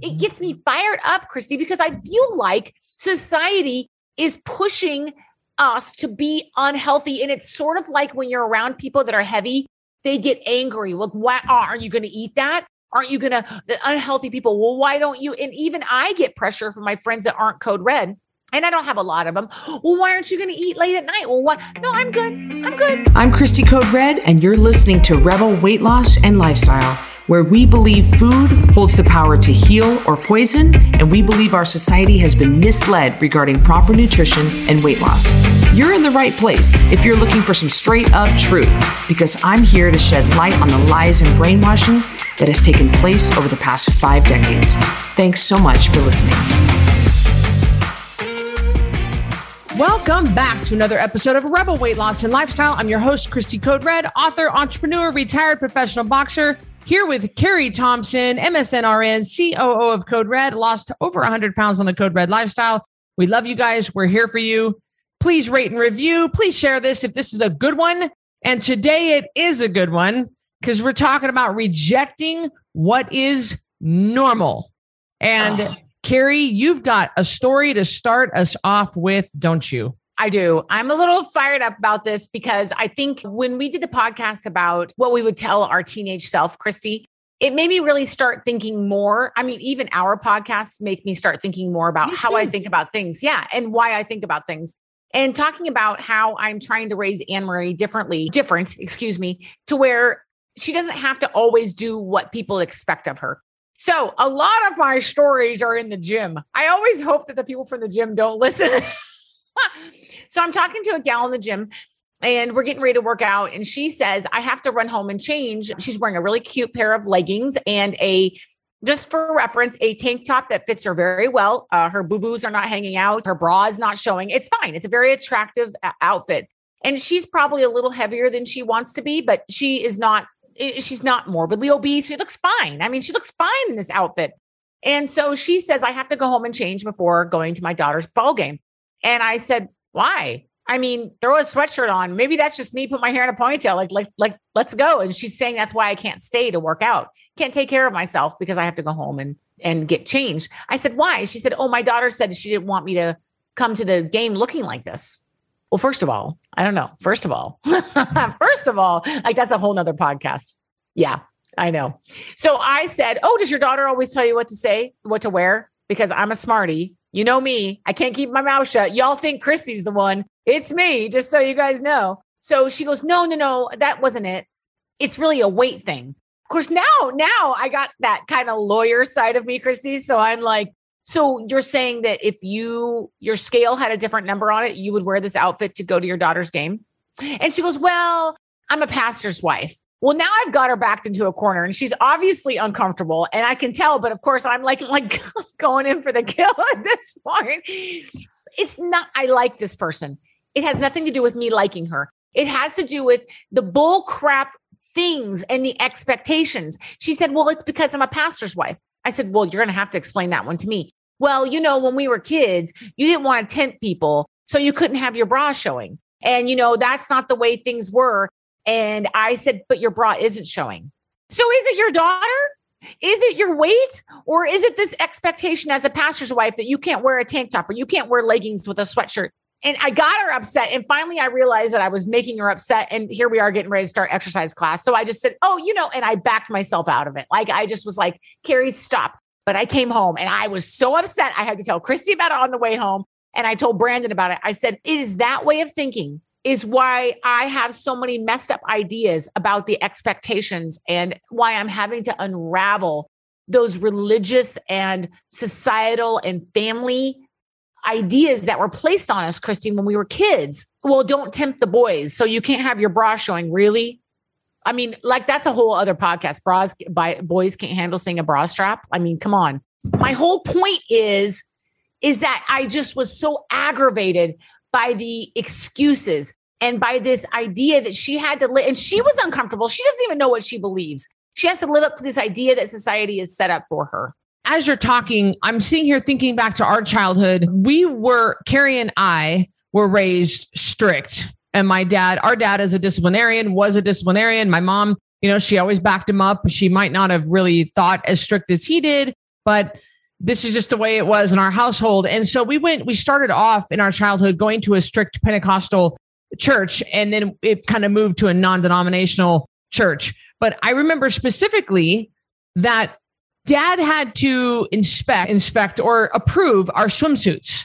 It mm-hmm. gets me fired up, Christy, because I feel like society is pushing us to be unhealthy. And it's sort of like when you're around people that are heavy, they get angry. Well, why aren't you going to eat that? Aren't you going to, the unhealthy people? Well, why don't you? And even I get pressure from my friends that aren't code red. And I don't have a lot of them. Well, why aren't you going to eat late at night? Well, what? No, I'm good. I'm good. I'm Christy Code Red, and you're listening to Rebel Weight Loss and Lifestyle where we believe food holds the power to heal or poison, and we believe our society has been misled regarding proper nutrition and weight loss. You're in the right place if you're looking for some straight up truth, because I'm here to shed light on the lies and brainwashing that has taken place over the past five decades. Thanks so much for listening. Welcome back to another episode of Rebel Weight Loss and Lifestyle. I'm your host, Christy Code Red, author, entrepreneur, retired professional boxer here with Carrie Thompson, MSNRN, COO of Code Red, lost over 100 pounds on the Code Red lifestyle. We love you guys. We're here for you. Please rate and review. Please share this if this is a good one. And today it is a good one because we're talking about rejecting what is normal. And oh. Carrie, you've got a story to start us off with, don't you? I do. I'm a little fired up about this because I think when we did the podcast about what we would tell our teenage self, Christy, it made me really start thinking more. I mean, even our podcasts make me start thinking more about how I think about things. Yeah. And why I think about things. And talking about how I'm trying to raise Anne Marie differently, different, excuse me, to where she doesn't have to always do what people expect of her. So a lot of my stories are in the gym. I always hope that the people from the gym don't listen. So I'm talking to a gal in the gym and we're getting ready to work out. And she says, I have to run home and change. She's wearing a really cute pair of leggings and a, just for reference, a tank top that fits her very well. Uh, her boo boos are not hanging out, her bra is not showing. It's fine. It's a very attractive uh, outfit. And she's probably a little heavier than she wants to be, but she is not, she's not morbidly obese. She looks fine. I mean, she looks fine in this outfit. And so she says, I have to go home and change before going to my daughter's ball game. And I said, why? I mean, throw a sweatshirt on. Maybe that's just me put my hair in a ponytail. Like, like, like, let's go. And she's saying that's why I can't stay to work out. Can't take care of myself because I have to go home and and get changed. I said, why? She said, oh, my daughter said she didn't want me to come to the game looking like this. Well, first of all, I don't know. First of all, first of all, like that's a whole nother podcast. Yeah, I know. So I said, oh, does your daughter always tell you what to say, what to wear? Because I'm a smarty you know me. I can't keep my mouth shut. Y'all think Christy's the one. It's me, just so you guys know. So she goes, No, no, no, that wasn't it. It's really a weight thing. Of course, now, now I got that kind of lawyer side of me, Christy. So I'm like, so you're saying that if you your scale had a different number on it, you would wear this outfit to go to your daughter's game? And she goes, Well, I'm a pastor's wife. Well, now I've got her backed into a corner and she's obviously uncomfortable and I can tell, but of course I'm like like going in for the kill at this point. It's not I like this person. It has nothing to do with me liking her. It has to do with the bull crap things and the expectations. She said, "Well, it's because I'm a pastor's wife." I said, "Well, you're going to have to explain that one to me." Well, you know, when we were kids, you didn't want to tempt people, so you couldn't have your bra showing. And you know, that's not the way things were and I said, but your bra isn't showing. So is it your daughter? Is it your weight? Or is it this expectation as a pastor's wife that you can't wear a tank top or you can't wear leggings with a sweatshirt? And I got her upset. And finally, I realized that I was making her upset. And here we are getting ready to start exercise class. So I just said, Oh, you know, and I backed myself out of it. Like I just was like, Carrie, stop. But I came home and I was so upset. I had to tell Christy about it on the way home. And I told Brandon about it. I said, It is that way of thinking is why I have so many messed up ideas about the expectations and why I'm having to unravel those religious and societal and family ideas that were placed on us, Christine, when we were kids. Well, don't tempt the boys. So you can't have your bra showing. Really? I mean, like that's a whole other podcast. Bras by boys can't handle seeing a bra strap. I mean, come on. My whole point is, is that I just was so aggravated by the excuses and by this idea that she had to live. And she was uncomfortable. She doesn't even know what she believes. She has to live up to this idea that society is set up for her. As you're talking, I'm sitting here thinking back to our childhood. We were, Carrie and I were raised strict. And my dad, our dad is a disciplinarian, was a disciplinarian. My mom, you know, she always backed him up. She might not have really thought as strict as he did, but this is just the way it was in our household. And so we went, we started off in our childhood going to a strict Pentecostal church, and then it kind of moved to a non denominational church. But I remember specifically that dad had to inspect, inspect or approve our swimsuits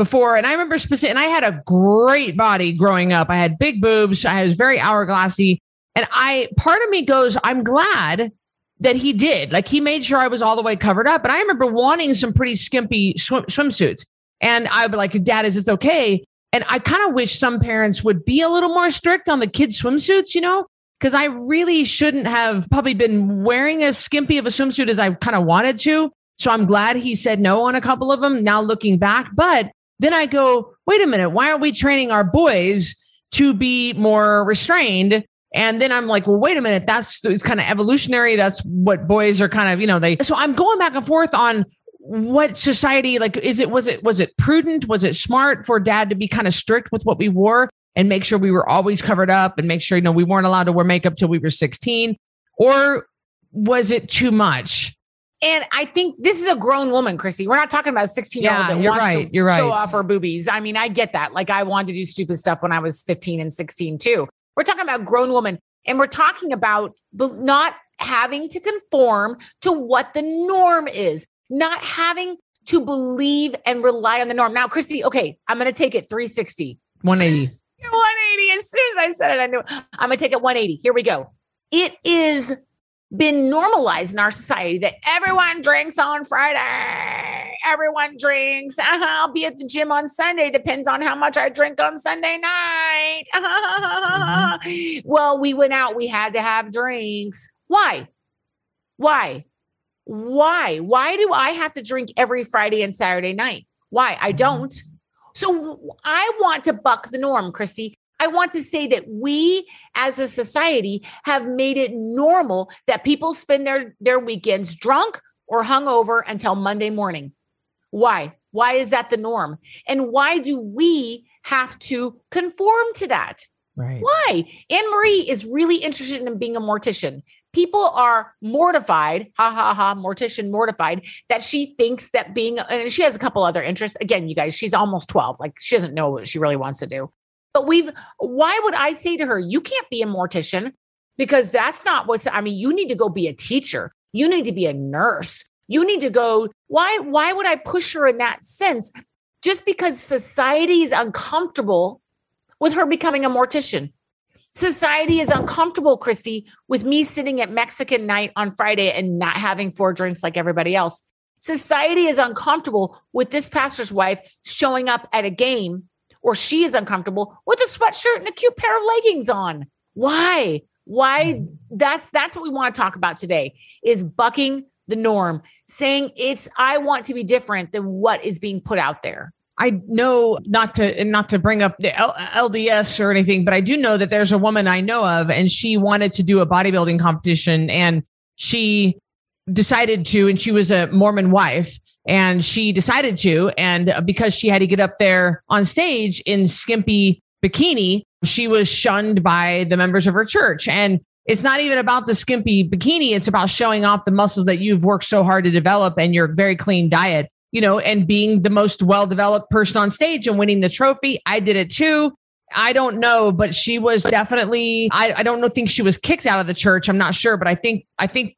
before. And I remember specific, and I had a great body growing up. I had big boobs. I was very hourglassy. And I, part of me goes, I'm glad that he did. Like he made sure I was all the way covered up. And I remember wanting some pretty skimpy swim, swimsuits. And I'd be like, Dad, is this okay? And I kind of wish some parents would be a little more strict on the kids' swimsuits, you know? Because I really shouldn't have probably been wearing as skimpy of a swimsuit as I kind of wanted to. So I'm glad he said no on a couple of them now looking back. But then I go, wait a minute, why aren't we training our boys to be more restrained and then I'm like, well, wait a minute. That's it's kind of evolutionary. That's what boys are kind of, you know, they, so I'm going back and forth on what society, like, is it, was it, was it prudent? Was it smart for dad to be kind of strict with what we wore and make sure we were always covered up and make sure, you know, we weren't allowed to wear makeup till we were 16? Or was it too much? And I think this is a grown woman, Chrissy. We're not talking about a 16 year old that you're wants right, to you're right. show off her boobies. I mean, I get that. Like I wanted to do stupid stuff when I was 15 and 16 too. We're talking about grown woman and we're talking about not having to conform to what the norm is, not having to believe and rely on the norm. Now, Christy, okay, I'm going to take it 360. 180. 180. As soon as I said it, I knew I'm going to take it 180. Here we go. It is been normalized in our society that everyone drinks on Friday. Everyone drinks. Uh-huh. I'll be at the gym on Sunday. Depends on how much I drink on Sunday night. mm-hmm. Well, we went out. We had to have drinks. Why? Why? Why? Why do I have to drink every Friday and Saturday night? Why? I mm-hmm. don't. So I want to buck the norm, Christy. I want to say that we as a society have made it normal that people spend their, their weekends drunk or hungover until Monday morning. Why? Why is that the norm? And why do we have to conform to that? Right. Why? Anne Marie is really interested in being a mortician. People are mortified, ha ha ha, mortician mortified that she thinks that being, and she has a couple other interests. Again, you guys, she's almost 12. Like she doesn't know what she really wants to do. But we've, why would I say to her, you can't be a mortician? Because that's not what's, I mean, you need to go be a teacher. You need to be a nurse. You need to go, why, why would I push her in that sense? Just because society is uncomfortable with her becoming a mortician. Society is uncomfortable, Christy, with me sitting at Mexican night on Friday and not having four drinks like everybody else. Society is uncomfortable with this pastor's wife showing up at a game or she is uncomfortable with a sweatshirt and a cute pair of leggings on. Why? Why mm-hmm. that's that's what we want to talk about today is bucking the norm, saying it's I want to be different than what is being put out there. I know not to not to bring up the L- LDS or anything, but I do know that there's a woman I know of, and she wanted to do a bodybuilding competition, and she decided to, and she was a Mormon wife, and she decided to. And uh, because she had to get up there on stage in skimpy bikini, she was shunned by the members of her church. And it's not even about the skimpy bikini, it's about showing off the muscles that you've worked so hard to develop and your very clean diet, you know, and being the most well developed person on stage and winning the trophy. I did it too. I don't know, but she was definitely, I, I don't know, think she was kicked out of the church. I'm not sure, but I think, I think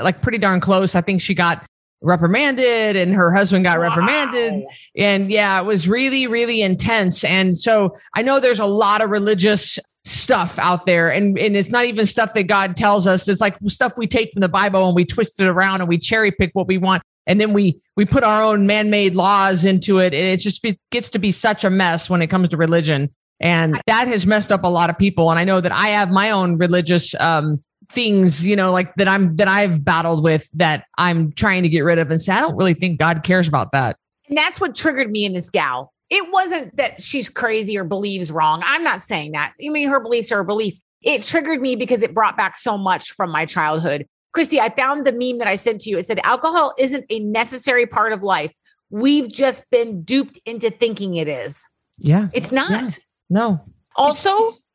like pretty darn close. I think she got reprimanded and her husband got wow. reprimanded and yeah it was really really intense. And so i know there's a lot of religious stuff out there and and it's not even stuff that god tells us. It's like stuff we take from the bible and we twist it around and we cherry pick what we want. And then we we put our own man-made laws into it. And it just be, gets to be such a mess when it comes to religion. And that has messed up a lot of people. And i know that i have my own religious um things, you know, like that I'm that I've battled with that I'm trying to get rid of and say I don't really think God cares about that. And that's what triggered me in this gal. It wasn't that she's crazy or believes wrong. I'm not saying that. You mean her beliefs are her beliefs. It triggered me because it brought back so much from my childhood. Christy, I found the meme that I sent to you. It said alcohol isn't a necessary part of life. We've just been duped into thinking it is. Yeah. It's not. Yeah. No. Also,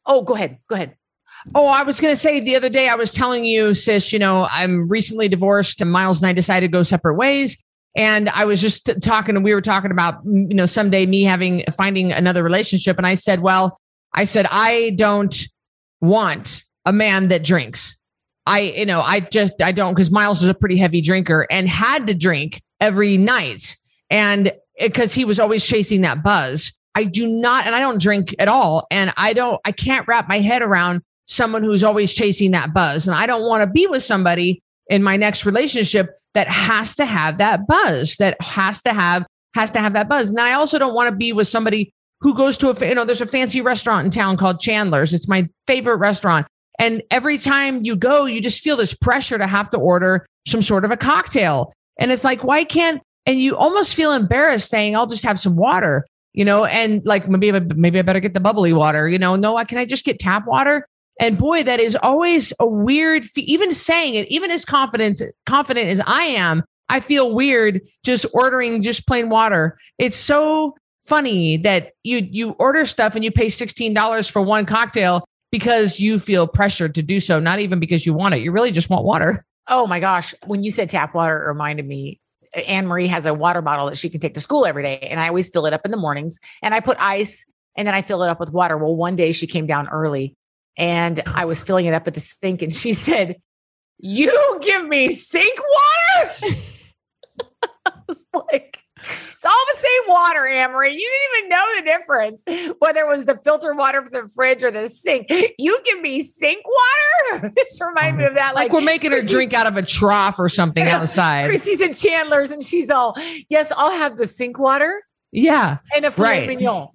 oh, go ahead. Go ahead. Oh, I was going to say the other day, I was telling you, sis, you know, I'm recently divorced and Miles and I decided to go separate ways. And I was just talking, and we were talking about, you know, someday me having, finding another relationship. And I said, well, I said, I don't want a man that drinks. I, you know, I just, I don't, because Miles was a pretty heavy drinker and had to drink every night. And eh, because he was always chasing that buzz. I do not, and I don't drink at all. And I don't, I can't wrap my head around someone who's always chasing that buzz. And I don't want to be with somebody in my next relationship that has to have that buzz, that has to have, has to have that buzz. And I also don't want to be with somebody who goes to a, you know, there's a fancy restaurant in town called Chandler's. It's my favorite restaurant. And every time you go, you just feel this pressure to have to order some sort of a cocktail. And it's like, why can't, and you almost feel embarrassed saying, I'll just have some water, you know, and like maybe, maybe I better get the bubbly water, you know, no, I can I just get tap water? And boy, that is always a weird, even saying it, even as confident, confident as I am, I feel weird just ordering just plain water. It's so funny that you, you order stuff and you pay $16 for one cocktail because you feel pressured to do so, not even because you want it. You really just want water. Oh my gosh. When you said tap water, it reminded me Anne Marie has a water bottle that she can take to school every day. And I always fill it up in the mornings and I put ice and then I fill it up with water. Well, one day she came down early and I was filling it up at the sink and she said, You give me sink water? I was like, it's all the same water, Amory. You didn't even know the difference, whether it was the filtered water from the fridge or the sink. You give me sink water. This reminds me of that. Like, like we're making her drink out of a trough or something outside. Chrissy's at Chandler's and she's all, yes, I'll have the sink water. Yeah. And a filet right. mignon.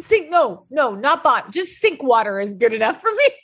Sink, no, no, not bot. Just sink water is good enough for me.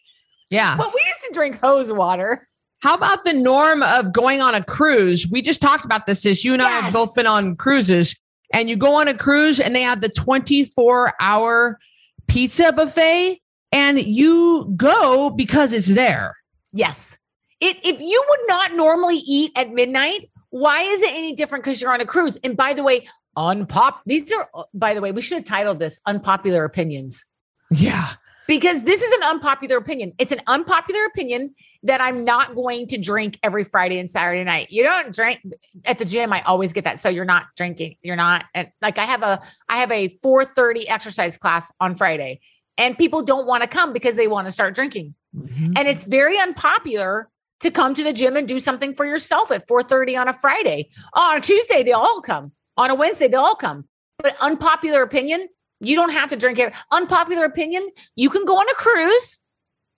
Yeah. But we used to drink hose water. How about the norm of going on a cruise? We just talked about this. As you and yes. I have both been on cruises, and you go on a cruise and they have the 24 hour pizza buffet, and you go because it's there. Yes. It, if you would not normally eat at midnight, why is it any different because you're on a cruise? And by the way, unpop, these are, by the way, we should have titled this Unpopular Opinions. Yeah because this is an unpopular opinion. It's an unpopular opinion that I'm not going to drink every Friday and Saturday night. You don't drink at the gym. I always get that. So you're not drinking. You're not and like I have a I have a 4:30 exercise class on Friday and people don't want to come because they want to start drinking. Mm-hmm. And it's very unpopular to come to the gym and do something for yourself at 4:30 on a Friday. Oh, on a Tuesday they all come. On a Wednesday they all come. But unpopular opinion, you don't have to drink it. Unpopular opinion, you can go on a cruise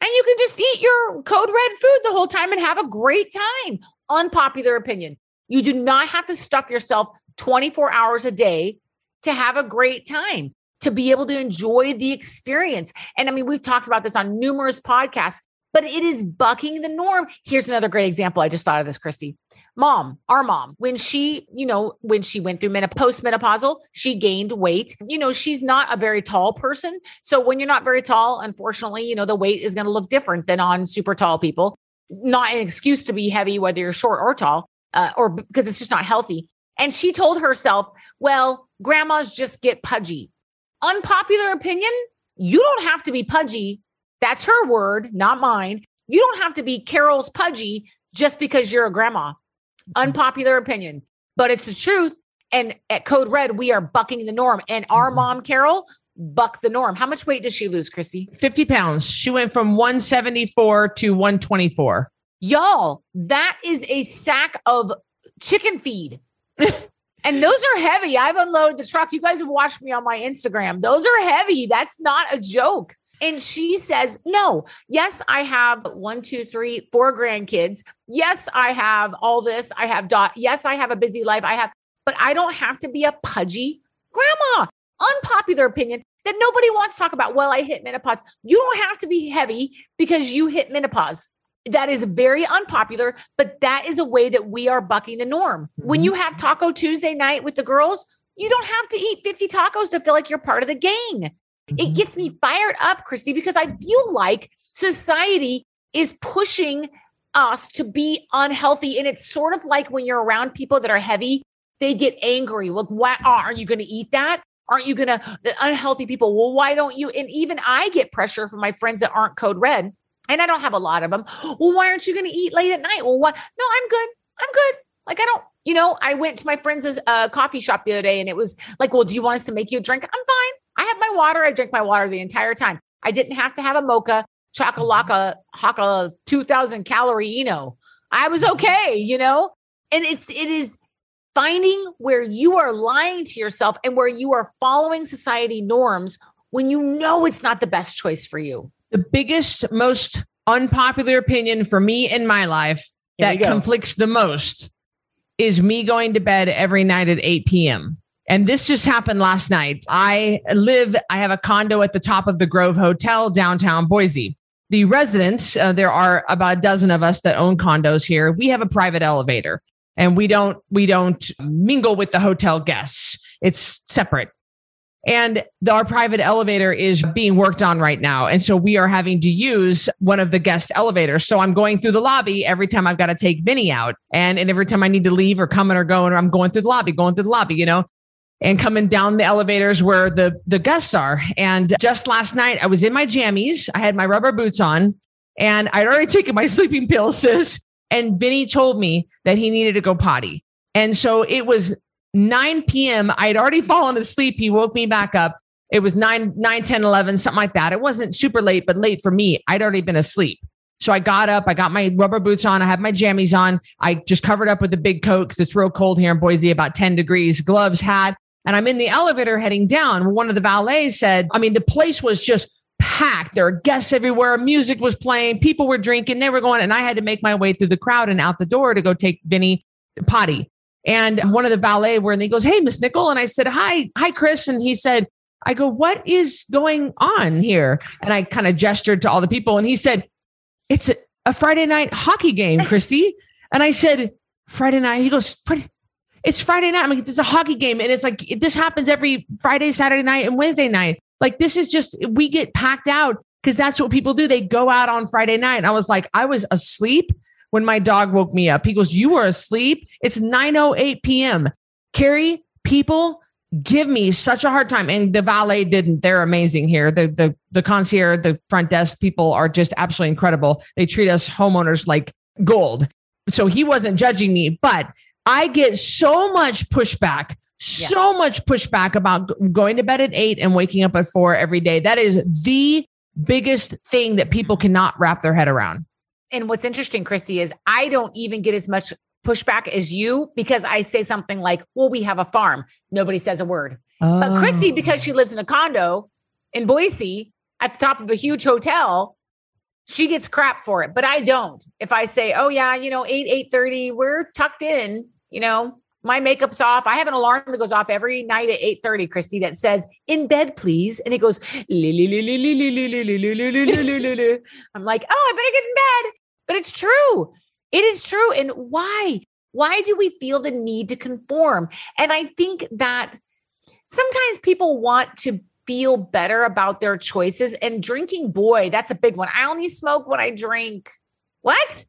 and you can just eat your code red food the whole time and have a great time. Unpopular opinion. You do not have to stuff yourself 24 hours a day to have a great time, to be able to enjoy the experience. And I mean, we've talked about this on numerous podcasts but it is bucking the norm. Here's another great example. I just thought of this, Christy. Mom, our mom, when she, you know, when she went through menop- postmenopausal, she gained weight. You know, she's not a very tall person. So when you're not very tall, unfortunately, you know, the weight is going to look different than on super tall people. Not an excuse to be heavy, whether you're short or tall, uh, or because it's just not healthy. And she told herself, well, grandmas just get pudgy. Unpopular opinion, you don't have to be pudgy that's her word, not mine. You don't have to be Carol's pudgy just because you're a grandma. Unpopular opinion, but it's the truth. And at Code Red, we are bucking the norm. And our mm-hmm. mom, Carol, buck the norm. How much weight does she lose, Christy? 50 pounds. She went from 174 to 124. Y'all, that is a sack of chicken feed. and those are heavy. I've unloaded the truck. You guys have watched me on my Instagram. Those are heavy. That's not a joke. And she says, No, yes, I have one, two, three, four grandkids. Yes, I have all this. I have dot. Yes, I have a busy life. I have, but I don't have to be a pudgy grandma. Unpopular opinion that nobody wants to talk about. Well, I hit menopause. You don't have to be heavy because you hit menopause. That is very unpopular, but that is a way that we are bucking the norm. Mm-hmm. When you have Taco Tuesday night with the girls, you don't have to eat 50 tacos to feel like you're part of the gang. It mm-hmm. gets me fired up, Christy, because I feel like society is pushing us to be unhealthy. And it's sort of like when you're around people that are heavy, they get angry. Like, why aren't you going to eat that? Aren't you going to, the unhealthy people? Well, why don't you? And even I get pressure from my friends that aren't code red. And I don't have a lot of them. Well, why aren't you going to eat late at night? Well, what? No, I'm good. I'm good. Like, I don't, you know, I went to my friend's uh, coffee shop the other day and it was like, well, do you want us to make you a drink? I'm fine. I have my water. I drink my water the entire time. I didn't have to have a mocha, chocolate, haka, 2000 calorie, you know, I was mm-hmm. okay, you know? And it's, it is finding where you are lying to yourself and where you are following society norms when you know it's not the best choice for you. The biggest, most unpopular opinion for me in my life Here that conflicts the most is me going to bed every night at 8 p.m. And this just happened last night. I live, I have a condo at the top of the Grove Hotel, downtown Boise. The residents, uh, there are about a dozen of us that own condos here. We have a private elevator and we don't, we don't mingle with the hotel guests. It's separate. And the, our private elevator is being worked on right now. And so we are having to use one of the guest elevators. So I'm going through the lobby every time I've got to take Vinny out. And, and every time I need to leave or coming or going, or I'm going through the lobby, going through the lobby, you know, and coming down the elevators where the, the guests are. And just last night, I was in my jammies. I had my rubber boots on and I'd already taken my sleeping pills, sis. And Vinny told me that he needed to go potty. And so it was 9 p.m. I had already fallen asleep. He woke me back up. It was 9, 9, 10, 11, something like that. It wasn't super late, but late for me. I'd already been asleep. So I got up, I got my rubber boots on, I had my jammies on. I just covered up with a big coat because it's real cold here in Boise, about 10 degrees, gloves, hat, and I'm in the elevator heading down. One of the valets said, I mean, the place was just packed. There were guests everywhere. Music was playing. People were drinking. They were going. And I had to make my way through the crowd and out the door to go take Vinny potty. And one of the valet were, and he goes, Hey, Miss Nickel. And I said, Hi, hi, Chris. And he said, I go, What is going on here? And I kind of gestured to all the people. And he said, It's a, a Friday night hockey game, Christy. And I said, Friday night. He goes, it's Friday night. I'm like, there's a hockey game. And it's like, this happens every Friday, Saturday night, and Wednesday night. Like, this is just, we get packed out because that's what people do. They go out on Friday night. And I was like, I was asleep when my dog woke me up. He goes, You were asleep? It's 9 p.m. Carrie, people give me such a hard time. And the valet didn't. They're amazing here. The the the concierge, the front desk people are just absolutely incredible. They treat us homeowners like gold. So he wasn't judging me, but I get so much pushback, yes. so much pushback about going to bed at eight and waking up at four every day. That is the biggest thing that people cannot wrap their head around. And what's interesting, Christy, is I don't even get as much pushback as you because I say something like, well, we have a farm. Nobody says a word. Oh. But Christy, oh. because she lives in a condo in Boise at the top of a huge hotel, she gets crap for it, but I don't. If I say, "Oh yeah, you know, 8 8:30, we're tucked in, you know, my makeup's off. I have an alarm that goes off every night at 8:30, Christy, that says, "In bed, please." And it goes I'm like, "Oh, I better get in bed." But it's true. It is true. And why? Why do we feel the need to conform? And I think that sometimes people want to feel better about their choices. And drinking, boy, that's a big one. I only smoke when I drink. What?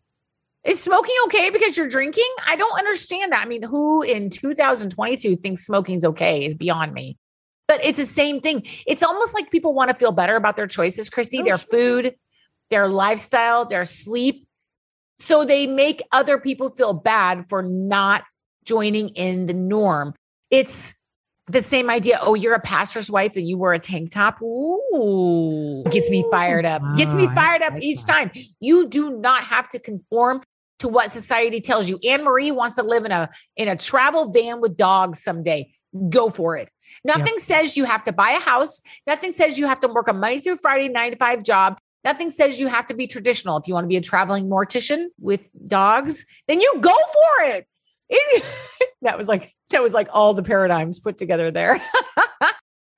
Is smoking okay because you're drinking? I don't understand that. I mean, who in 2022 thinks smoking's okay is beyond me. But it's the same thing. It's almost like people want to feel better about their choices, Christy, oh, their sure. food, their lifestyle, their sleep. So they make other people feel bad for not joining in the norm. It's the same idea. Oh, you're a pastor's wife and you wear a tank top. Ooh, gets me fired up. Gets me ah, fired up each time. You do not have to conform to what society tells you. Anne Marie wants to live in a in a travel van with dogs someday. Go for it. Nothing yep. says you have to buy a house. Nothing says you have to work a Monday through Friday nine to five job. Nothing says you have to be traditional. If you want to be a traveling mortician with dogs, then you go for it. that was like that was like all the paradigms put together there.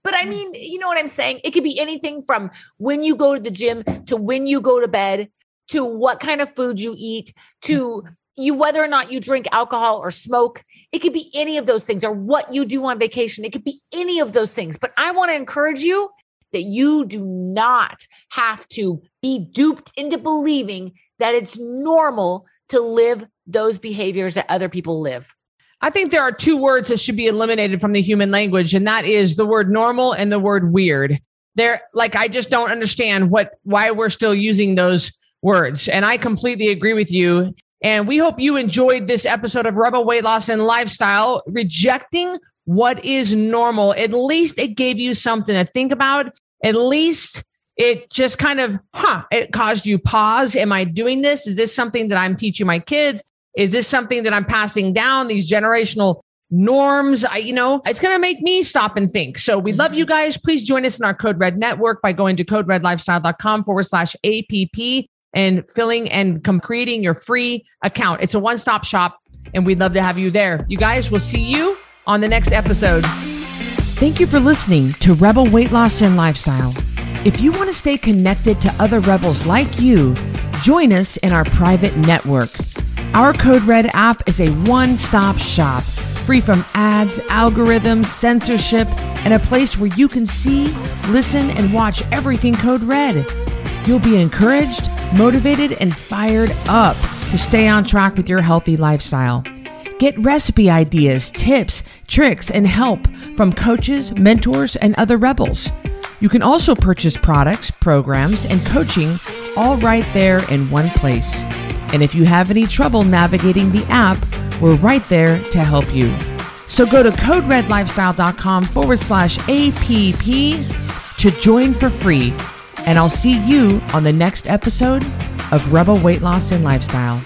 but I mean, you know what I'm saying? It could be anything from when you go to the gym to when you go to bed to what kind of food you eat to you whether or not you drink alcohol or smoke. It could be any of those things or what you do on vacation. It could be any of those things. But I want to encourage you that you do not have to be duped into believing that it's normal to live those behaviors that other people live. I think there are two words that should be eliminated from the human language, and that is the word normal and the word weird. There, like, I just don't understand what why we're still using those words. And I completely agree with you. And we hope you enjoyed this episode of Rebel Weight Loss and Lifestyle, rejecting what is normal. At least it gave you something to think about. At least it just kind of, huh, it caused you pause. Am I doing this? Is this something that I'm teaching my kids? Is this something that I'm passing down? These generational norms. I, you know, it's going to make me stop and think. So we love you guys. Please join us in our Code Red network by going to coderedlifestyle.com forward slash APP and filling and creating your free account. It's a one stop shop and we'd love to have you there. You guys, we'll see you on the next episode. Thank you for listening to Rebel Weight Loss and Lifestyle. If you want to stay connected to other rebels like you, join us in our private network. Our Code Red app is a one stop shop, free from ads, algorithms, censorship, and a place where you can see, listen, and watch everything Code Red. You'll be encouraged, motivated, and fired up to stay on track with your healthy lifestyle. Get recipe ideas, tips, tricks, and help from coaches, mentors, and other rebels. You can also purchase products, programs, and coaching all right there in one place. And if you have any trouble navigating the app, we're right there to help you. So go to coderedlifestyle.com forward slash APP to join for free. And I'll see you on the next episode of Rebel Weight Loss and Lifestyle.